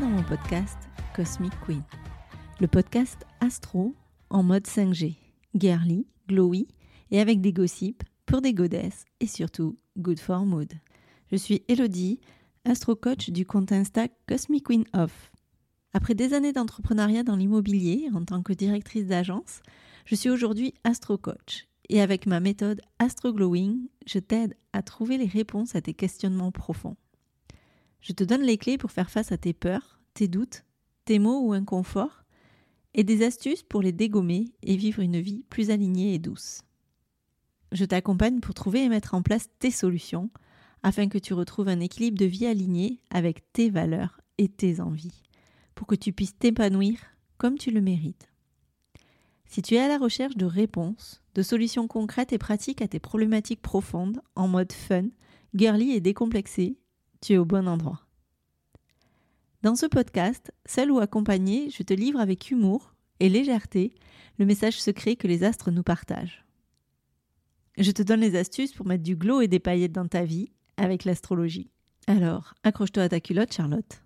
Dans mon podcast Cosmic Queen, le podcast astro en mode 5G, girly, glowy et avec des gossips pour des godesses et surtout good for mood. Je suis Elodie, astro coach du compte Insta Cosmic Queen Off. Après des années d'entrepreneuriat dans l'immobilier en tant que directrice d'agence, je suis aujourd'hui astro coach et avec ma méthode Astro Glowing, je t'aide à trouver les réponses à tes questionnements profonds. Je te donne les clés pour faire face à tes peurs, tes doutes, tes maux ou inconforts, et des astuces pour les dégommer et vivre une vie plus alignée et douce. Je t'accompagne pour trouver et mettre en place tes solutions afin que tu retrouves un équilibre de vie aligné avec tes valeurs et tes envies, pour que tu puisses t'épanouir comme tu le mérites. Si tu es à la recherche de réponses, de solutions concrètes et pratiques à tes problématiques profondes, en mode fun, girly et décomplexé, tu es au bon endroit. Dans ce podcast, seul ou accompagné, je te livre avec humour et légèreté le message secret que les astres nous partagent. Je te donne les astuces pour mettre du glow et des paillettes dans ta vie avec l'astrologie. Alors, accroche-toi à ta culotte, Charlotte.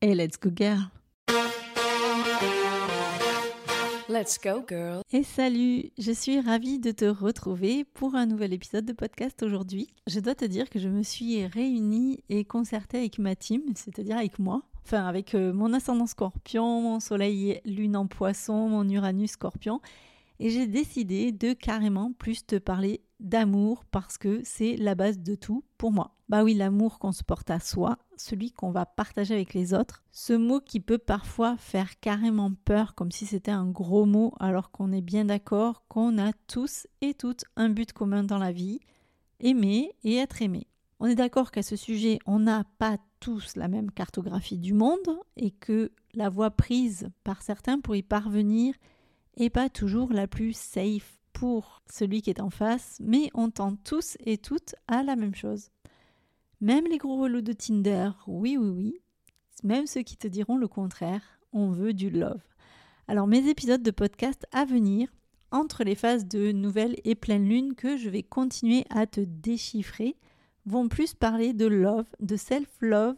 Et let's go, girl! Let's go, girl. Et salut, je suis ravie de te retrouver pour un nouvel épisode de podcast aujourd'hui. Je dois te dire que je me suis réunie et concertée avec ma team, c'est-à-dire avec moi, enfin avec euh, mon ascendant scorpion, mon soleil lune en poisson, mon Uranus scorpion, et j'ai décidé de carrément plus te parler d'amour parce que c'est la base de tout pour moi. Bah oui, l'amour qu'on se porte à soi, celui qu'on va partager avec les autres, ce mot qui peut parfois faire carrément peur comme si c'était un gros mot alors qu'on est bien d'accord qu'on a tous et toutes un but commun dans la vie, aimer et être aimé. On est d'accord qu'à ce sujet, on n'a pas tous la même cartographie du monde et que la voie prise par certains pour y parvenir n'est pas toujours la plus safe pour celui qui est en face, mais on tend tous et toutes à la même chose. Même les gros relous de Tinder, oui, oui, oui, même ceux qui te diront le contraire, on veut du love. Alors mes épisodes de podcast à venir, entre les phases de nouvelle et pleine lune que je vais continuer à te déchiffrer, vont plus parler de love, de self-love,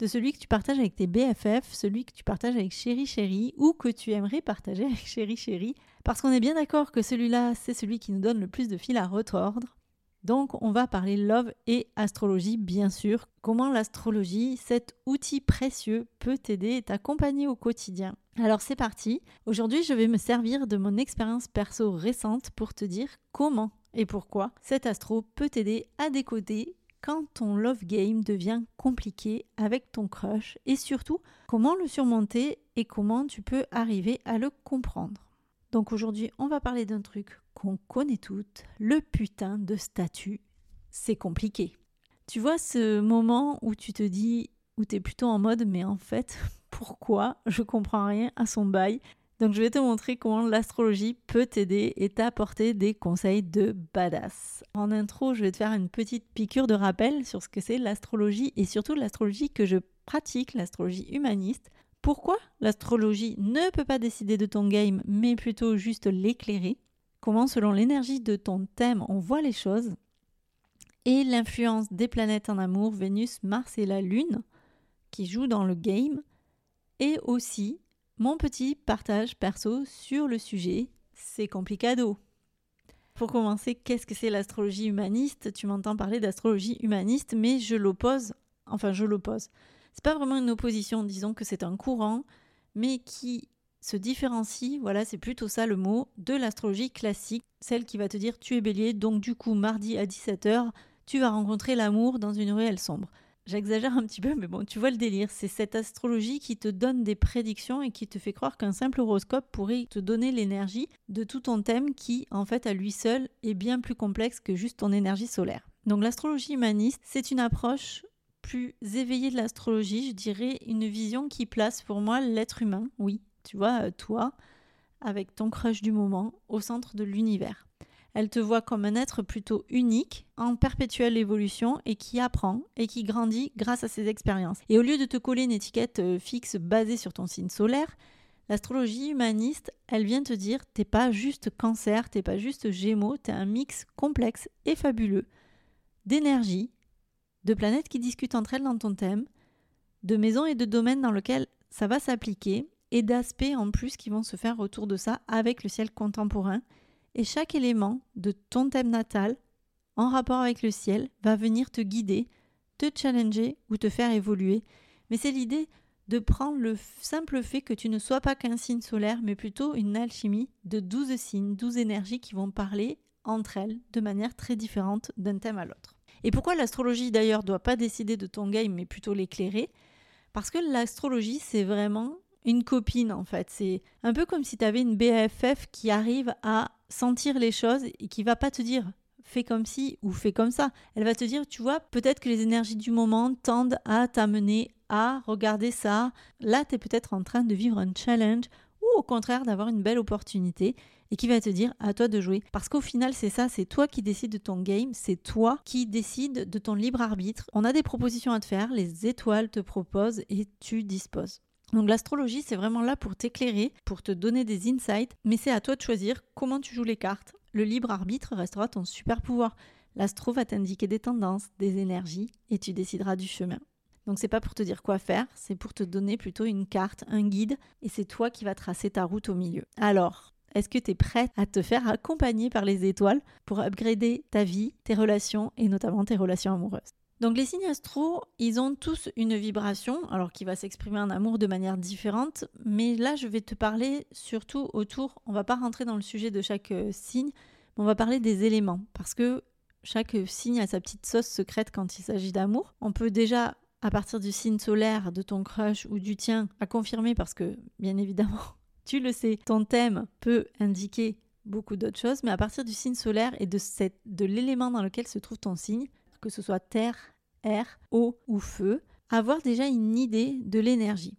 de celui que tu partages avec tes BFF, celui que tu partages avec chéri chéri ou que tu aimerais partager avec chéri chéri parce qu'on est bien d'accord que celui-là, c'est celui qui nous donne le plus de fil à retordre. Donc on va parler love et astrologie, bien sûr. Comment l'astrologie, cet outil précieux, peut t'aider et t'accompagner au quotidien? Alors c'est parti. Aujourd'hui, je vais me servir de mon expérience perso récente pour te dire comment et pourquoi cet astro peut t'aider à décoder quand ton love game devient compliqué avec ton crush et surtout comment le surmonter et comment tu peux arriver à le comprendre. Donc aujourd'hui, on va parler d'un truc qu'on connaît toutes, le putain de statut. C'est compliqué. Tu vois ce moment où tu te dis, où tu es plutôt en mode, mais en fait, pourquoi je comprends rien à son bail donc je vais te montrer comment l'astrologie peut t'aider et t'apporter des conseils de badass. En intro, je vais te faire une petite piqûre de rappel sur ce que c'est l'astrologie et surtout l'astrologie que je pratique, l'astrologie humaniste, pourquoi l'astrologie ne peut pas décider de ton game, mais plutôt juste l'éclairer? Comment, selon l'énergie de ton thème, on voit les choses? Et l'influence des planètes en amour, Vénus, Mars et la Lune, qui jouent dans le game. Et aussi mon petit partage perso sur le sujet, c'est complicado. Pour commencer, qu'est-ce que c'est l'astrologie humaniste? Tu m'entends parler d'astrologie humaniste, mais je l'oppose, enfin je l'oppose. C'est pas vraiment une opposition, disons que c'est un courant, mais qui se différencie, voilà, c'est plutôt ça le mot, de l'astrologie classique, celle qui va te dire tu es bélier, donc du coup mardi à 17h, tu vas rencontrer l'amour dans une ruelle sombre. J'exagère un petit peu, mais bon, tu vois le délire. C'est cette astrologie qui te donne des prédictions et qui te fait croire qu'un simple horoscope pourrait te donner l'énergie de tout ton thème qui, en fait, à lui seul, est bien plus complexe que juste ton énergie solaire. Donc l'astrologie humaniste, c'est une approche plus éveillée de l'astrologie, je dirais une vision qui place pour moi l'être humain, oui, tu vois, euh, toi, avec ton crush du moment, au centre de l'univers. Elle te voit comme un être plutôt unique, en perpétuelle évolution et qui apprend et qui grandit grâce à ses expériences. Et au lieu de te coller une étiquette euh, fixe basée sur ton signe solaire, l'astrologie humaniste, elle vient te dire t'es pas juste cancer, t'es pas juste gémeaux, t'es un mix complexe et fabuleux d'énergie, de planètes qui discutent entre elles dans ton thème, de maisons et de domaines dans lesquels ça va s'appliquer et d'aspects en plus qui vont se faire autour de ça avec le ciel contemporain. Et chaque élément de ton thème natal en rapport avec le ciel va venir te guider, te challenger ou te faire évoluer. Mais c'est l'idée de prendre le simple fait que tu ne sois pas qu'un signe solaire, mais plutôt une alchimie de 12 signes, 12 énergies qui vont parler entre elles de manière très différente d'un thème à l'autre. Et pourquoi l'astrologie d'ailleurs ne doit pas décider de ton game, mais plutôt l'éclairer? Parce que l'astrologie, c'est vraiment une copine en fait. C'est un peu comme si tu avais une BFF qui arrive à sentir les choses et qui va pas te dire fais comme ci ou fais comme ça. Elle va te dire, tu vois, peut-être que les énergies du moment tendent à t'amener à regarder ça. Là, tu es peut-être en train de vivre un challenge ou au contraire d'avoir une belle opportunité et qui va te dire à toi de jouer. Parce qu'au final, c'est ça, c'est toi qui décides de ton game, c'est toi qui décides de ton libre arbitre. On a des propositions à te faire, les étoiles te proposent et tu disposes. Donc l'astrologie, c'est vraiment là pour t'éclairer, pour te donner des insights, mais c'est à toi de choisir comment tu joues les cartes. Le libre arbitre restera ton super pouvoir. L'astro va t'indiquer des tendances, des énergies, et tu décideras du chemin. Donc c'est pas pour te dire quoi faire, c'est pour te donner plutôt une carte, un guide, et c'est toi qui vas tracer ta route au milieu. Alors, est-ce que tu es prête à te faire accompagner par les étoiles pour upgrader ta vie, tes relations et notamment tes relations amoureuses? Donc les signes astro, ils ont tous une vibration, alors qui va s'exprimer en amour de manière différente, mais là je vais te parler surtout autour, on va pas rentrer dans le sujet de chaque euh, signe, mais on va parler des éléments, parce que chaque signe a sa petite sauce secrète quand il s'agit d'amour. On peut déjà, à partir du signe solaire de ton crush ou du tien, à confirmer, parce que bien évidemment, tu le sais, ton thème peut indiquer beaucoup d'autres choses, mais à partir du signe solaire et de, de l'élément dans lequel se trouve ton signe, que ce soit terre, air, eau ou feu, avoir déjà une idée de l'énergie.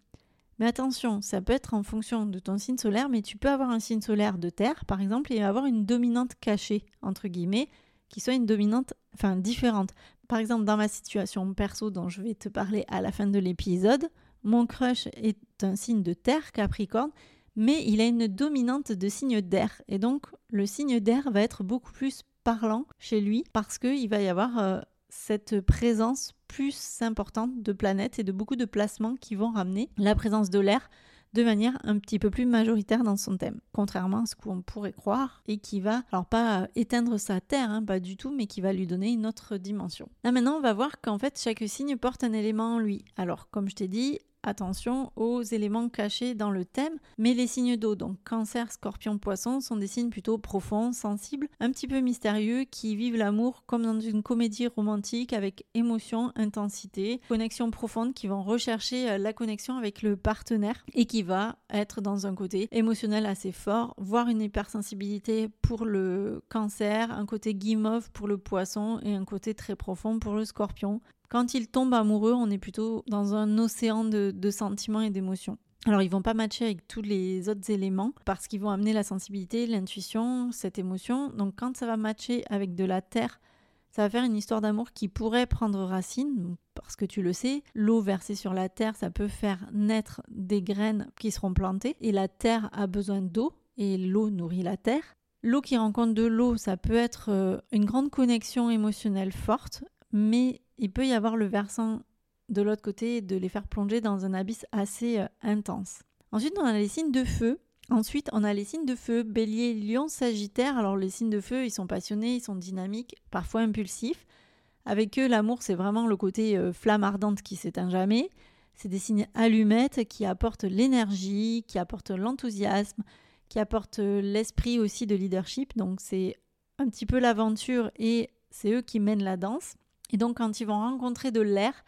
Mais attention, ça peut être en fonction de ton signe solaire, mais tu peux avoir un signe solaire de terre, par exemple, et avoir une dominante cachée, entre guillemets, qui soit une dominante, enfin différente. Par exemple, dans ma situation perso dont je vais te parler à la fin de l'épisode, mon crush est un signe de terre, Capricorne, mais il a une dominante de signe d'air. Et donc, le signe d'air va être beaucoup plus parlant chez lui parce qu'il va y avoir euh, cette présence plus importante de planètes et de beaucoup de placements qui vont ramener la présence de l'air de manière un petit peu plus majoritaire dans son thème, contrairement à ce qu'on pourrait croire, et qui va, alors pas éteindre sa terre, hein, pas du tout, mais qui va lui donner une autre dimension. Là maintenant, on va voir qu'en fait, chaque signe porte un élément en lui. Alors, comme je t'ai dit, attention aux éléments cachés dans le thème, mais les signes d'eau, donc cancer, scorpion, poisson, sont des signes plutôt profonds, sensibles, un petit peu mystérieux, qui vivent l'amour comme dans une comédie romantique avec émotion, intensité, connexion profonde, qui vont rechercher euh, la connexion avec le partenaire et qui va être dans un côté émotionnel assez fort, voire une hypersensibilité pour le cancer, un côté guimauve pour le poisson et un côté très profond pour le scorpion. Quand ils tombent amoureux, on est plutôt dans un océan de, sentiments et d'émotions. Alors ils vont pas matcher avec tous les autres éléments parce qu'ils vont amener la sensibilité, l'intuition, cette émotion. Donc quand ça va matcher avec de la terre, ça va faire une histoire d'amour qui pourrait prendre racine, parce que tu le sais, l'eau versée sur la terre, ça peut faire naître des graines qui seront plantées, et la terre a besoin d'eau, et l'eau nourrit la terre. L'eau qui rencontre de l'eau, ça peut être euh, une grande connexion émotionnelle forte, mais il peut y avoir le versant de l'autre côté de les faire plonger dans un abysse assez euh, intense. Ensuite, on a les signes de feu. Ensuite, on a les signes de feu, bélier, lion, sagittaire. Alors, les signes de feu, ils sont passionnés, ils sont dynamiques, parfois impulsifs. Avec eux, l'amour, c'est vraiment le côté euh, flamme ardente qui s'éteint jamais. C'est des signes allumettes qui apportent l'énergie, qui apportent l'enthousiasme, qui apportent euh, l'esprit aussi de leadership. Donc, c'est un petit peu l'aventure et c'est eux qui mènent la danse. Et donc quand ils vont rencontrer de l'air,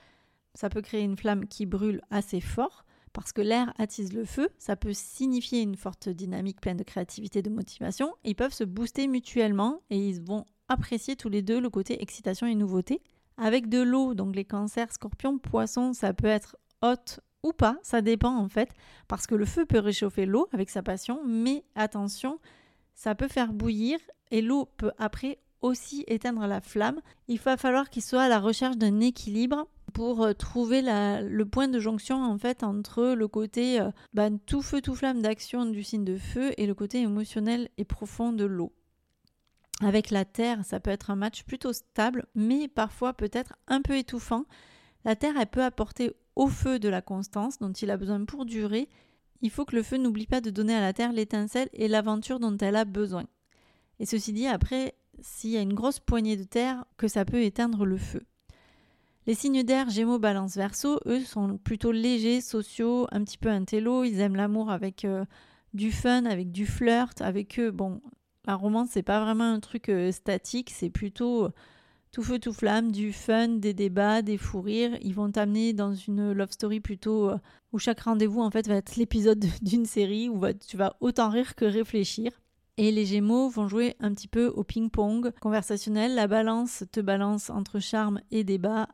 ça peut créer une flamme qui brûle assez fort, parce que l'air attise le feu, ça peut signifier une forte dynamique pleine de créativité, de motivation. Ils peuvent se booster mutuellement et ils vont apprécier tous les deux le côté excitation et nouveauté. Avec de l'eau, donc les cancers, scorpions, poissons, ça peut être hot ou pas, ça dépend en fait, parce que le feu peut réchauffer l'eau avec sa passion, mais attention, ça peut faire bouillir et l'eau peut après aussi éteindre la flamme. Il va falloir qu'il soit à la recherche d'un équilibre pour euh, trouver le point de jonction en fait entre le côté euh, bah, tout feu tout flamme d'action du signe de feu et le côté émotionnel et profond de l'eau. Avec la terre, ça peut être un match plutôt stable, mais parfois peut-être un peu étouffant. La terre, elle peut apporter au feu de la constance dont il a besoin pour durer, il faut que le feu n'oublie pas de donner à la terre l'étincelle et l'aventure dont elle a besoin. Et ceci dit, après, s'il y a une grosse poignée de terre, que ça peut éteindre le feu. Les signes d'air Gémeaux, Balance, Verseau, eux sont plutôt légers, sociaux, un petit peu intello. Ils aiment l'amour avec euh, du fun, avec du flirt. Avec eux, bon, la romance c'est pas vraiment un truc euh, statique, c'est plutôt tout feu tout flamme, du fun, des débats, des fous rires. Ils vont t'amener dans une love story plutôt euh, où chaque rendez-vous en fait va être l'épisode d'une série où tu vas autant rire que réfléchir. Et les Gémeaux vont jouer un petit peu au ping-pong conversationnel. La balance te balance entre charme et débat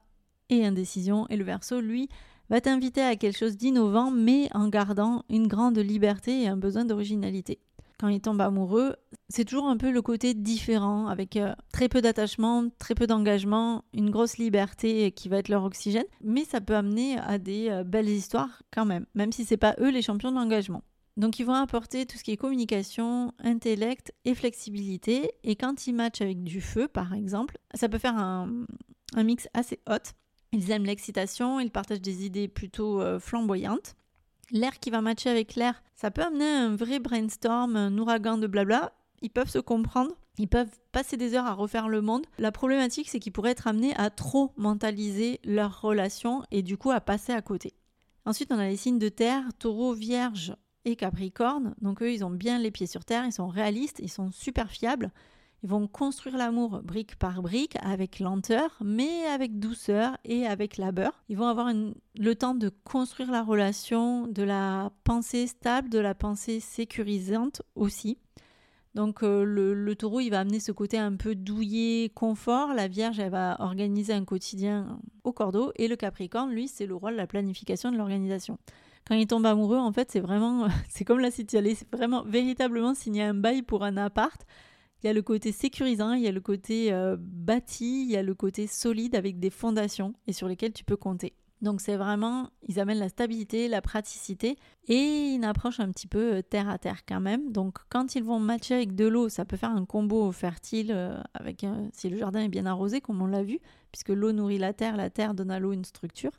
et indécision. Et le Verseau, lui, va t'inviter à quelque chose d'innovant, mais en gardant une grande liberté et un besoin d'originalité quand il tombe amoureux, c'est toujours un peu le côté différent, avec euh, très peu d'attachement, très peu d'engagement, une grosse liberté qui va être leur oxygène, mais ça peut amener à des euh, belles histoires quand même, même si c'est pas eux les champions de l'engagement. Donc ils vont apporter tout ce qui est communication, intellect et flexibilité, et quand ils matchent avec du feu par exemple, ça peut faire un, mix assez hot. Ils aiment l'excitation, ils partagent des idées plutôt euh, flamboyantes l'air qui va matcher avec l'air, ça peut amener un vrai brainstorm, un ouragan de blabla. Ils peuvent se comprendre, ils peuvent passer des heures à refaire le monde. La problématique, c'est qu'ils pourraient être amenés à trop mentaliser leur relation et du coup à passer à côté. Ensuite, on a les signes de terre, taureau, vierge et capricorne. Donc eux, ils ont bien les pieds sur terre, ils sont réalistes, ils sont super fiables. Ils vont construire l'amour brique par brique avec lenteur, mais avec douceur et avec labeur. Ils vont avoir le temps de construire la relation, de la pensée stable, de la pensée sécurisante aussi. Donc euh, le, taureau, il va amener ce côté un peu douillet, confort. La vierge, elle va organiser un quotidien au cordeau. Et le capricorne, lui, c'est le rôle de la planification de l'organisation. Quand il tombe amoureux, en fait, c'est vraiment, c'est comme la city c'est vraiment véritablement signer un bail pour un appart. Il y a le côté sécurisant, il y a le côté euh, bâti, il y a le côté solide avec des fondations et sur lesquelles tu peux compter. Donc c'est vraiment, ils amènent la stabilité, la praticité et une approche un petit peu euh, terre à terre quand même. Donc quand ils vont matcher avec de l'eau, ça peut faire un combo fertile euh, avec si le jardin est bien arrosé comme on l'a vu, puisque l'eau nourrit la terre, la terre donne à l'eau une structure.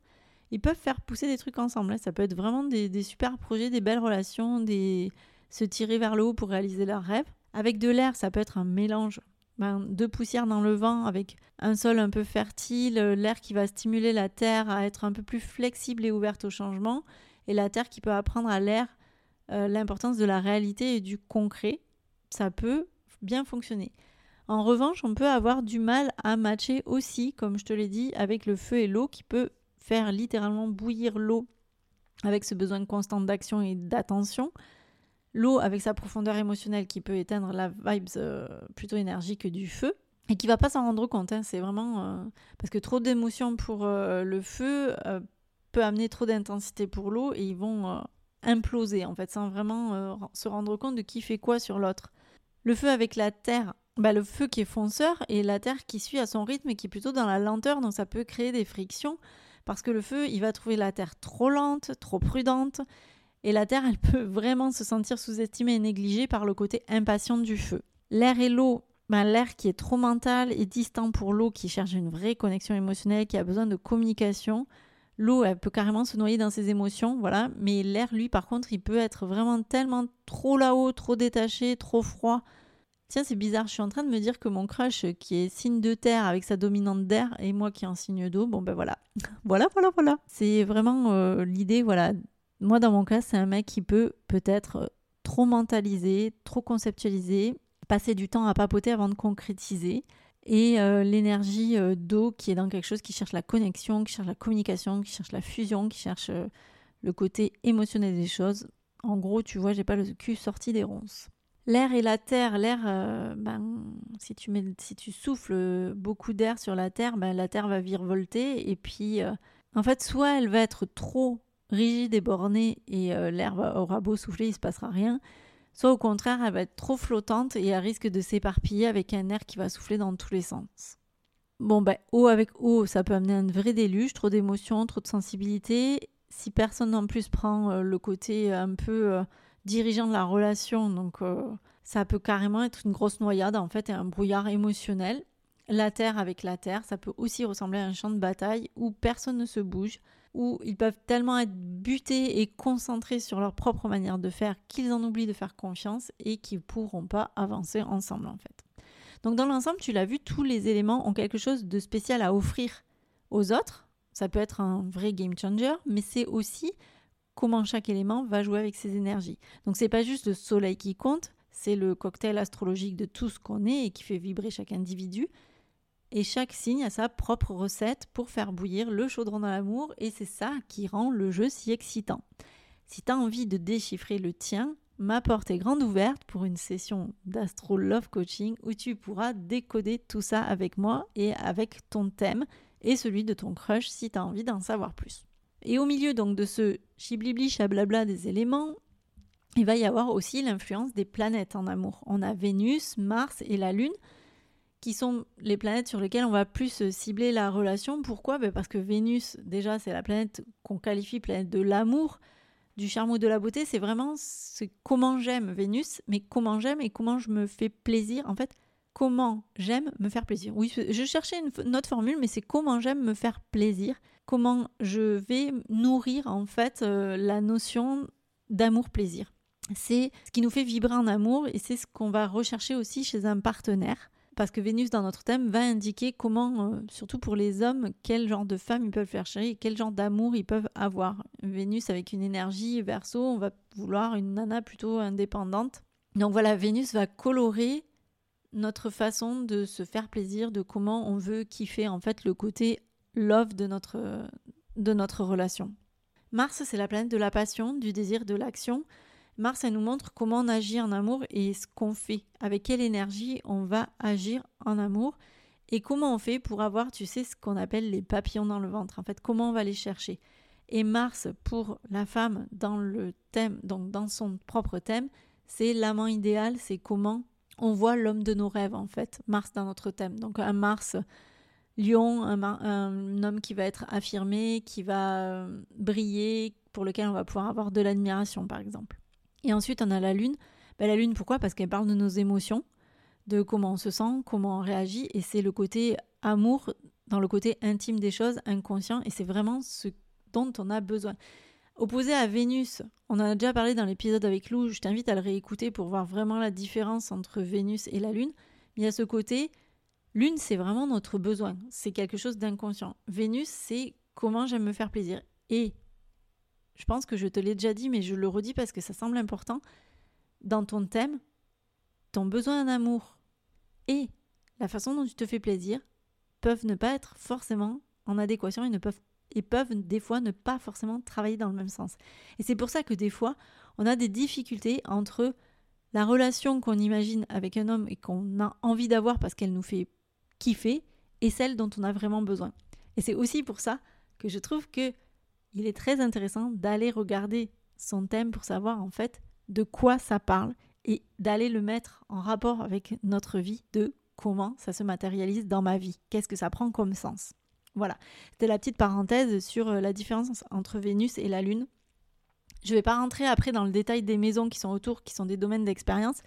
Ils peuvent faire pousser des trucs ensemble. Ça peut être vraiment des, des super projets, des belles relations, des se tirer vers le haut pour réaliser leurs rêves. Avec de l'air, ça peut être un mélange ben, de poussière dans le vent avec un sol un peu fertile, euh, l'air qui va stimuler la terre à être un peu plus flexible et ouverte au changement, et la terre qui peut apprendre à l'air euh, l'importance de la réalité et du concret. Ça peut bien fonctionner. En revanche, on peut avoir du mal à matcher aussi, comme je te l'ai dit, avec le feu et l'eau qui peut faire littéralement bouillir l'eau avec ce besoin constant d'action et d'attention l'eau avec sa profondeur émotionnelle qui peut éteindre la vibes euh, plutôt énergique du feu et qui va pas s'en rendre compte. Hein. c'est vraiment euh, parce que trop d'émotions pour euh, le feu peut amener trop d'intensité pour l'eau et ils vont imploser en fait sans vraiment se rendre compte de qui fait quoi sur l'autre. Le feu avec la terre, bah, le feu qui est fonceur et la terre qui suit à son rythme et qui est plutôt dans la lenteur, donc ça peut créer des frictions parce que le feu, il va trouver la terre trop lente, trop prudente, et la Terre, elle peut vraiment se sentir sous-estimée et négligée par le côté impatient du feu. L'air et l'eau, ben, l'air qui est trop mental et distant pour l'eau qui cherche une vraie connexion émotionnelle, qui a besoin de communication. L'eau, elle peut carrément se noyer dans ses émotions, voilà. Mais l'air, lui, par contre, il peut être vraiment tellement trop là-haut, trop détaché, trop froid. Tiens, c'est bizarre, je suis en train de me dire que mon crush, qui est signe de terre avec sa dominante d'air, et moi qui est en signe d'eau, bon ben voilà. voilà, voilà, voilà. C'est vraiment euh, l'idée, voilà, moi, dans mon cas, c'est un mec qui peut peut-être euh, trop mentaliser, trop conceptualiser, passer du temps à papoter avant de concrétiser. Et euh, l'énergie euh, d'eau qui est dans quelque chose qui cherche la connexion, qui cherche la communication, qui cherche la fusion, qui cherche le côté émotionnel des choses. En gros, tu vois, j'ai pas le cul sorti des ronces. L'air et la terre, l'air, ben, si, tu si tu souffles beaucoup d'air sur la terre, ben, la terre va virevolter. Et puis, en fait, soit elle va être trop rigide et bornée et euh, l'air aura beau souffler, il se passera rien. Soit au contraire, elle va être trop flottante et elle risque de s'éparpiller avec un air qui va souffler dans tous les sens. Bon, ben, eau avec eau, ça peut amener un vrai déluge, trop d'émotions, trop de sensibilité. Si personne en plus prend euh, le côté un peu euh, dirigeant de la relation, donc ça peut carrément être une grosse noyade en fait et un brouillard émotionnel. La terre avec la terre, ça peut aussi ressembler à un champ de bataille où personne ne se bouge, où ils peuvent tellement être butés et concentrés sur leur propre manière de faire qu'ils en oublient de faire confiance et qu'ils ne pourront pas avancer ensemble en fait. Donc dans l'ensemble, tu l'as vu, tous les éléments ont quelque chose de spécial à offrir aux autres. Ça peut être un vrai game changer, mais c'est aussi comment chaque élément va jouer avec ses énergies. Donc c'est pas juste le soleil qui compte, c'est le cocktail astrologique de tout ce qu'on est et qui fait vibrer chaque individu. Et chaque signe a sa propre recette pour faire bouillir le chaudron dans l'amour et c'est ça qui rend le jeu si excitant. Si tu as envie de déchiffrer le tien, ma porte est grande ouverte pour une session d'Astro Love Coaching où tu pourras décoder tout ça avec moi et avec ton thème et celui de ton crush si tu as envie d'en savoir plus. Et au milieu donc de ce chiblibli chablabla des éléments, il va y avoir aussi l'influence des planètes en amour. On a Vénus, Mars et la Lune qui sont les planètes sur lesquelles on va plus cibler la relation. Pourquoi? Ben Parce que Vénus, déjà, c'est la planète qu'on qualifie planète de l'amour, du charme ou de la beauté. C'est vraiment comment j'aime Vénus, mais comment j'aime et comment je me fais plaisir. En fait, comment j'aime me faire plaisir. Oui, je cherchais une, autre formule, mais c'est comment j'aime me faire plaisir. Comment je vais nourrir en fait euh, la notion d'amour-plaisir. C'est ce qui nous fait vibrer en amour et c'est ce qu'on va rechercher aussi chez un partenaire parce que Vénus dans notre thème va indiquer comment, euh, surtout pour les hommes, quel genre de femme ils peuvent faire chérir et quel genre d'amour ils peuvent avoir. Vénus avec une énergie verso, on va vouloir une nana plutôt indépendante. Donc voilà, Vénus va colorer notre façon de se faire plaisir, de comment on veut kiffer en fait le côté love de notre, de notre relation. Mars, c'est la planète de la passion, du désir, de l'action. Mars, elle nous montre comment on agit en amour et ce qu'on fait, avec quelle énergie on va agir en amour et comment on fait pour avoir, tu sais, ce qu'on appelle les papillons dans le ventre. En fait, comment on va les chercher. Et Mars, pour la femme, dans le thème, donc dans son propre thème, c'est l'amant idéal, c'est comment on voit l'homme de nos rêves, en fait. Mars dans notre thème. Donc un Mars lion, un, homme qui va être affirmé, qui va euh, briller, pour lequel on va pouvoir avoir de l'admiration, par exemple. Et ensuite, on a la lune. Ben, la lune, pourquoi? Parce qu'elle parle de nos émotions, de comment on se sent, comment on réagit, et c'est le côté amour dans le côté intime des choses, inconscient, et c'est vraiment ce dont on a besoin. Opposé à Vénus, on en a déjà parlé dans l'épisode avec Lou, je t'invite à le réécouter pour voir vraiment la différence entre Vénus et la Lune. Y a ce côté, Lune, c'est vraiment notre besoin, c'est quelque chose d'inconscient. Vénus, c'est comment j'aime me faire plaisir. Et je pense que je te l'ai déjà dit, mais je le redis parce que ça semble important. Dans ton thème, ton besoin d'amour et la façon dont tu te fais plaisir peuvent ne pas être forcément en adéquation et ne peuvent et peuvent des fois ne pas forcément travailler dans le même sens. Et c'est pour ça que des fois, on a des difficultés entre la relation qu'on imagine avec un homme et qu'on a envie d'avoir parce qu'elle nous fait kiffer et celle dont on a vraiment besoin. Et c'est aussi pour ça que je trouve que il est très intéressant d'aller regarder son thème pour savoir en fait de quoi ça parle et d'aller le mettre en rapport avec notre vie de comment ça se matérialise dans ma vie, qu'est-ce que ça prend comme sens? Voilà, c'était la petite parenthèse sur euh, la différence entre Vénus et la Lune. Je ne vais pas rentrer après dans le détail des maisons qui sont autour, qui sont des domaines d'expérience,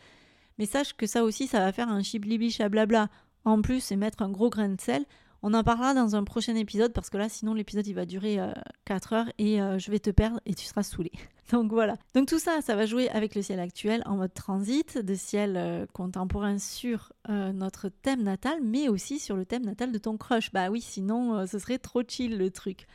mais sache que ça aussi, ça va faire un chiblibi chablabla en plus et mettre un gros grain de sel. On en parlera dans un prochain épisode parce que là, sinon, l'épisode il va durer 4 euh, heures et euh, je vais te perdre et tu seras saoulé. Donc voilà. Donc tout ça, ça va jouer avec le ciel actuel en mode transit, de ciel euh, contemporain sur notre thème natal, mais aussi sur le thème natal de ton crush. Bah oui, sinon, ce serait trop chill le truc.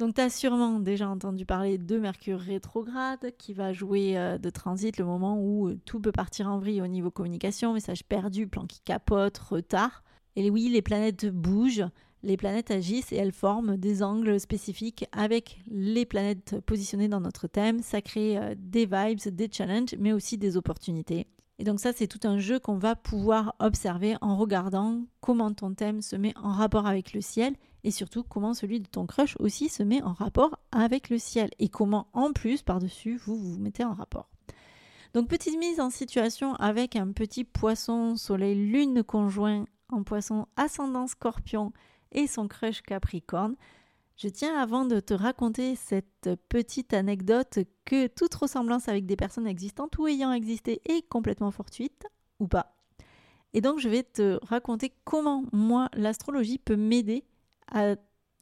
Donc tu as sûrement déjà entendu parler de Mercure rétrograde qui va jouer de transit le moment où tout peut partir en vrille au niveau communication, message perdu, plan qui capote, retard. Et oui, les planètes bougent, les planètes agissent et elles forment des angles spécifiques avec les planètes positionnées dans notre thème. Ça crée euh, des vibes, des challenges, mais aussi des opportunités. Et donc ça, c'est tout un jeu qu'on va pouvoir observer en regardant comment ton thème se met en rapport avec le ciel et surtout comment celui de ton crush aussi se met en rapport avec le ciel et comment en plus par-dessus vous vous mettez en rapport. Donc petite mise en situation avec un petit poisson soleil lune conjoint en poisson ascendant scorpion et son crush capricorne, je tiens avant de te raconter cette petite anecdote que toute ressemblance avec des personnes existantes ou ayant existé est complètement fortuite ou pas. Et donc je vais te raconter comment moi l'astrologie peut m'aider à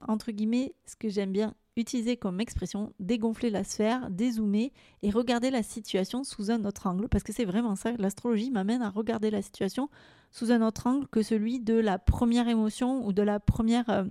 entre guillemets ce que j'aime bien utiliser comme expression dégonfler la sphère, dézoomer et regarder la situation sous un autre angle. Parce que c'est vraiment ça, l'astrologie m'amène à regarder la situation sous un autre angle que celui de la première émotion ou de la première euh,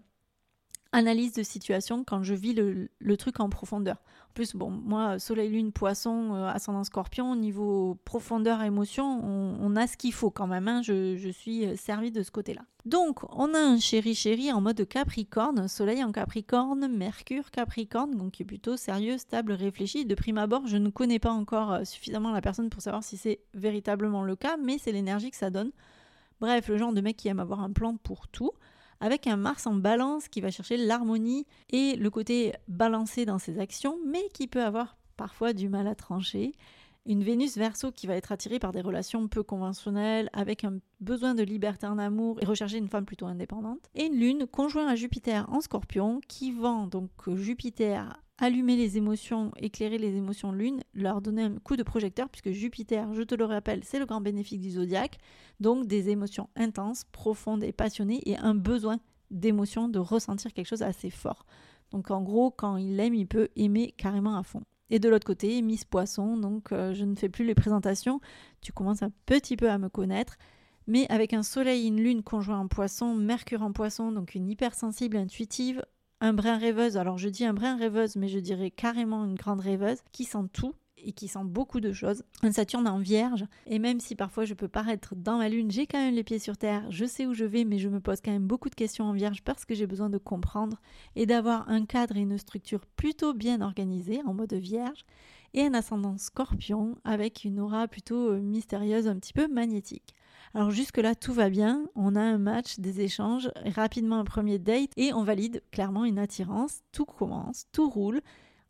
analyse de situation quand je vis le, truc en profondeur. En plus, bon, moi, soleil, lune, poisson, euh, ascendant scorpion, niveau profondeur, émotion, on, a ce qu'il faut quand même. Hein. je, je, suis euh, servie de ce côté-là. Donc, on a un chéri chéri en mode capricorne, soleil en capricorne, mercure capricorne, donc qui est plutôt sérieux, stable, réfléchi. De prime abord, je ne connais pas encore euh, suffisamment la personne pour savoir si c'est véritablement le cas, mais c'est l'énergie que ça donne. Bref, le genre de mec qui aime avoir un plan pour tout avec un Mars en balance qui va chercher l'harmonie et le côté balancé dans ses actions, mais qui peut avoir parfois du mal à trancher. Une Vénus verso qui va être attirée par des relations peu conventionnelles, avec un besoin de liberté en amour et rechercher une femme plutôt indépendante. Et une Lune conjoint à Jupiter en scorpion qui vend donc Jupiter allumer les émotions, éclairer les émotions lune, leur donner un coup de projecteur, puisque Jupiter, je te le rappelle, c'est le grand bénéfice du zodiaque, donc des émotions intenses, profondes et passionnées, et un besoin d'émotion, de ressentir quelque chose assez fort. Donc en gros, quand il aime, il peut aimer carrément à fond. Et de l'autre côté, Miss Poisson, donc euh, je ne fais plus les présentations, tu commences un petit peu à me connaître, mais avec un soleil et une lune conjoint en poisson, Mercure en poisson, donc une hypersensible intuitive, un brin rêveuse. Alors je dis un brin rêveuse, mais je dirais carrément une grande rêveuse qui sent tout et qui sent beaucoup de choses. Un Saturne en vierge, et même si parfois je peux paraître dans la lune, j'ai quand même les pieds sur terre, je sais où je vais, mais je me pose quand même beaucoup de questions en vierge parce que j'ai besoin de comprendre et d'avoir un cadre et une structure plutôt bien organisée en mode vierge, et un ascendant scorpion avec une aura plutôt euh, mystérieuse, un petit peu magnétique. Alors jusque-là, tout va bien. On a un match, des échanges, rapidement un premier date et on valide clairement une attirance. Tout commence, tout roule.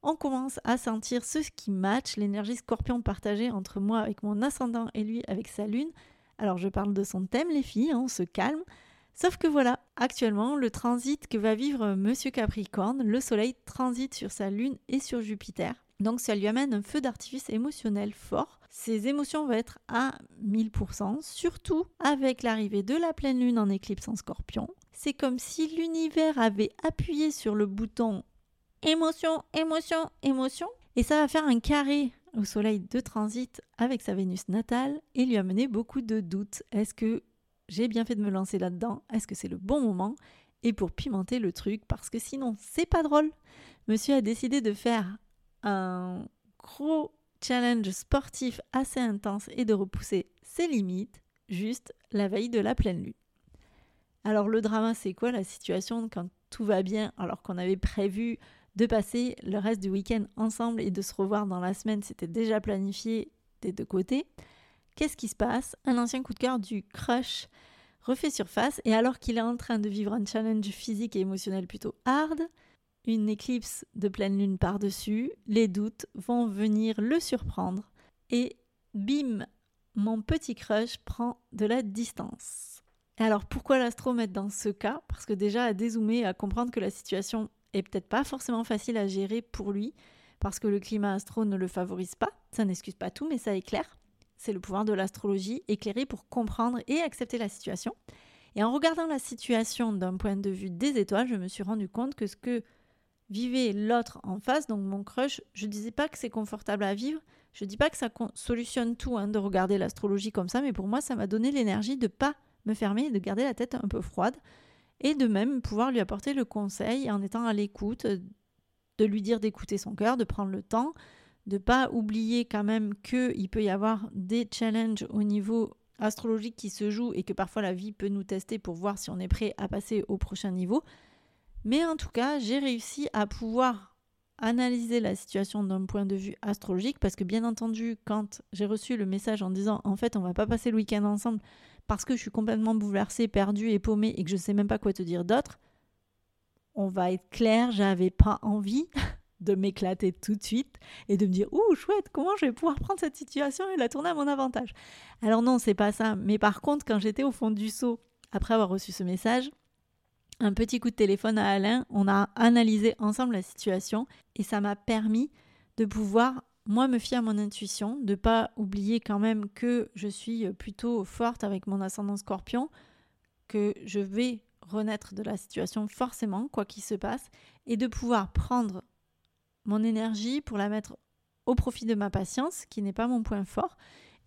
On commence à sentir ce qui match, l'énergie scorpion partagée entre moi avec mon ascendant et lui avec sa lune. Alors je parle de son thème les filles, hein, on se calme. Sauf que voilà, actuellement, le transit que va vivre Monsieur Capricorne, le Soleil transite sur sa Lune et sur Jupiter. Donc ça lui amène un feu d'artifice émotionnel fort. Ses émotions vont être à 1000%, surtout avec l'arrivée de la pleine lune en éclipse en scorpion. C'est comme si l'univers avait appuyé sur le bouton émotion, émotion, émotion, et ça va faire un carré au soleil de transit avec sa Vénus natale et lui amener beaucoup de doutes. Est-ce que j'ai bien fait de me lancer là-dedans? Est-ce que c'est le bon moment? Et pour pimenter le truc, parce que sinon c'est pas drôle, monsieur a décidé de faire un gros challenge sportif assez intense et de repousser ses limites juste la veille de la pleine lune. Alors le drama, c'est quoi la situation quand tout va bien alors qu'on avait prévu de passer le reste du week-end ensemble et de se revoir dans la semaine, c'était déjà planifié des deux côtés? Qu'est-ce qui se passe? Un ancien coup de cœur du crush refait surface et alors qu'il est en train de vivre un challenge physique et émotionnel plutôt hard, une éclipse de pleine lune par-dessus, les doutes vont venir le surprendre et bim, mon petit crush prend de la distance. alors pourquoi l'astro met dans ce cas? Parce que déjà à dézoomer, à comprendre que la situation est peut-être pas forcément facile à gérer pour lui, parce que le climat astro ne le favorise pas. Ça n'excuse pas tout, mais ça éclaire. C'est le pouvoir de l'astrologie, éclairer pour comprendre et accepter la situation. Et en regardant la situation d'un point de vue des étoiles, je me suis rendu compte que ce que vivez l'autre en face, donc mon crush, je disais pas que c'est confortable à vivre, je dis pas que ça solutionne tout hein, de regarder l'astrologie comme ça, mais pour moi ça m'a donné l'énergie de pas me fermer de garder la tête un peu froide et de même pouvoir lui apporter le conseil en étant à l'écoute, de lui dire d'écouter son cœur, de prendre le temps, de pas oublier quand même qu'il peut y avoir des challenges au niveau astrologique qui se jouent et que parfois la vie peut nous tester pour voir si on est prêt à passer au prochain niveau. Mais en tout cas, j'ai réussi à pouvoir analyser la situation d'un point de vue astrologique parce que bien entendu, quand j'ai reçu le message en disant en fait on va pas passer le week-end ensemble parce que je suis complètement bouleversée, perdue et paumée et que je sais même pas quoi te dire d'autre, on va être clair, j'avais pas envie de m'éclater tout de suite et de me dire ouh chouette comment je vais pouvoir prendre cette situation et la tourner à mon avantage. Alors non, c'est pas ça, mais par contre quand j'étais au fond du seau après avoir reçu ce message, un petit coup de téléphone à Alain, on a analysé ensemble la situation et ça m'a permis de pouvoir moi me fier à mon intuition, de pas oublier quand même que je suis plutôt forte avec mon ascendant scorpion, que je vais renaître de la situation forcément, quoi qu'il se passe, et de pouvoir prendre mon énergie pour la mettre au profit de ma patience, qui n'est pas mon point fort,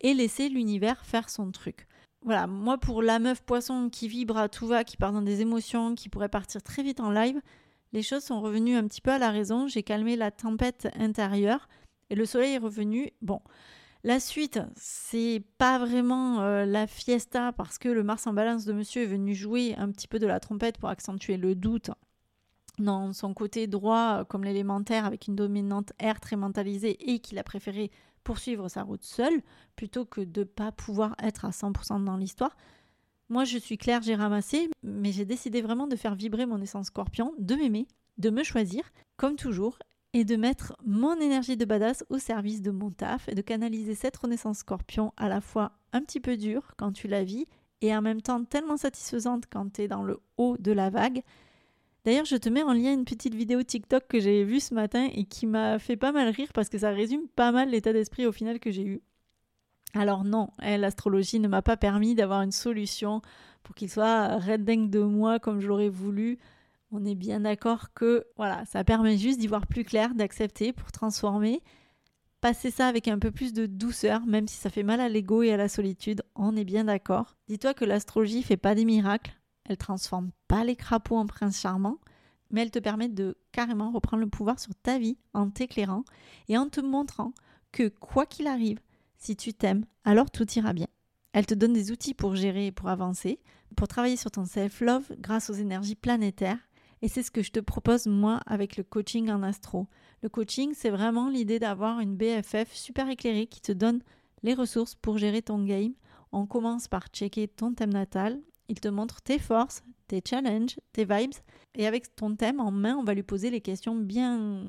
et laisser l'univers faire son truc. Voilà, moi pour la meuf poisson qui vibre à tout va, qui part dans des émotions, qui pourrait partir très vite en live, les choses sont revenues un petit peu à la raison. J'ai calmé la tempête intérieure et le soleil est revenu. Bon, la suite, c'est pas vraiment euh, la fiesta parce que le Mars en balance de monsieur est venu jouer un petit peu de la trompette pour accentuer le doute dans son côté droit euh, comme l'élémentaire avec une dominante air très mentalisée et qu'il a préféré poursuivre sa route seul plutôt que de pas pouvoir être à 100% dans l'histoire. Moi, je suis claire, j'ai ramassé, mais j'ai décidé vraiment de faire vibrer mon essence scorpion, de m'aimer, de me choisir, comme toujours, et de mettre mon énergie de badass au service de mon taf et de canaliser cette renaissance scorpion à la fois un petit peu dure quand tu la vis et en même temps tellement satisfaisante quand tu es dans le haut de la vague D'ailleurs, je te mets en lien une petite vidéo TikTok que j'ai vue ce matin et qui m'a fait pas mal rire parce que ça résume pas mal l'état d'esprit au final que j'ai eu. Alors non, hein, l'astrologie ne m'a pas permis d'avoir une solution pour qu'il soit red de moi comme je l'aurais voulu. On est bien d'accord que voilà, ça permet juste d'y voir plus clair, d'accepter pour transformer. Passer ça avec un peu plus de douceur, même si ça fait mal à l'ego et à la solitude, on est bien d'accord. Dis-toi que l'astrologie fait pas des miracles, elle transforme pas les crapauds en princes charmants, mais elle te permet de carrément reprendre le pouvoir sur ta vie en t'éclairant et en te montrant que quoi qu'il arrive, si tu t'aimes, alors tout ira bien. Elle te donne des outils pour gérer et pour avancer, pour travailler sur ton self-love grâce aux énergies planétaires. Et c'est ce que je te propose moi avec le coaching en astro. Le coaching, c'est vraiment l'idée d'avoir une BFF super éclairée qui te donne les ressources pour gérer ton game. On commence par checker ton thème natal il te montre tes forces, tes challenges, tes vibes. Et avec ton thème en main, on va lui poser les questions bien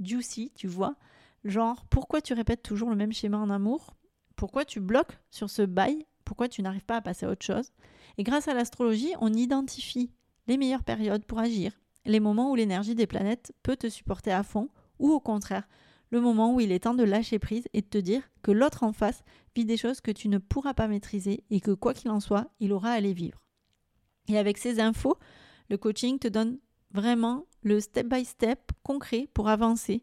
juicy, tu vois. Genre, pourquoi tu répètes toujours le même schéma en amour? Pourquoi tu bloques sur ce bail? Pourquoi tu n'arrives pas à passer à autre chose? Et grâce à l'astrologie, on identifie les meilleures périodes pour agir, les moments où l'énergie des planètes peut te supporter à fond, ou au contraire, le moment où il est temps de lâcher prise et de te dire que l'autre en face vit des choses que tu ne pourras pas maîtriser et que quoi qu'il en soit, il aura à les vivre. Et avec ces infos, le coaching te donne vraiment le step by step concret pour avancer.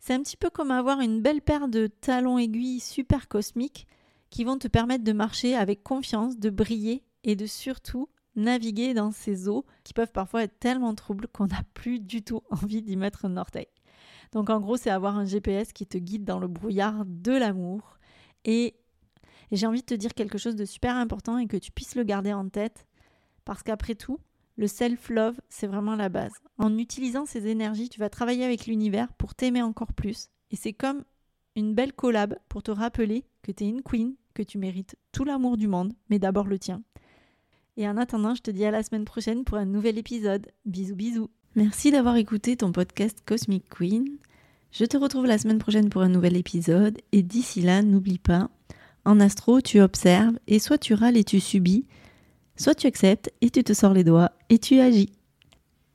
C'est un petit peu comme avoir une belle paire de talons aiguilles super cosmiques qui vont te permettre de marcher avec confiance, de briller et de surtout naviguer dans ces eaux qui peuvent parfois être tellement troubles qu'on n'a plus du tout envie d'y mettre un orteil. Donc en gros, c'est avoir un GPS qui te guide dans le brouillard de l'amour. Et, j'ai envie de te dire quelque chose de super important et que tu puisses le garder en tête. Parce qu'après tout, le self-love, c'est vraiment la base. En utilisant ces énergies, tu vas travailler avec l'univers pour t'aimer encore plus. Et c'est comme une belle collab pour te rappeler que tu es une queen, que tu mérites tout l'amour du monde, mais d'abord le tien. Et en attendant, je te dis à la semaine prochaine pour un nouvel épisode. Bisous bisous. Merci d'avoir écouté ton podcast Cosmic Queen. Je te retrouve la semaine prochaine pour un nouvel épisode et d'ici là, n'oublie pas, en astro, tu observes et soit tu râles et tu subis, soit tu acceptes et tu te sors les doigts et tu agis.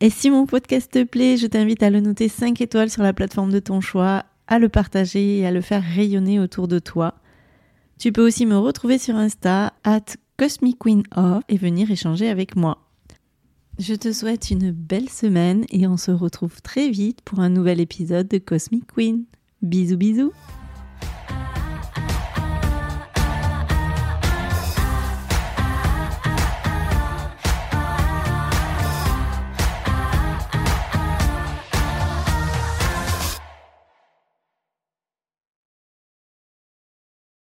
Et si mon podcast te plaît, je t'invite à le noter 5 étoiles sur la plateforme de ton choix, à le partager et à le faire rayonner autour de toi. Tu peux aussi me retrouver sur Insta, at Cosmic Queen et venir échanger avec moi. Je te souhaite une belle semaine et on se retrouve très vite pour un nouvel épisode de Cosmic Queen. Bisous bisous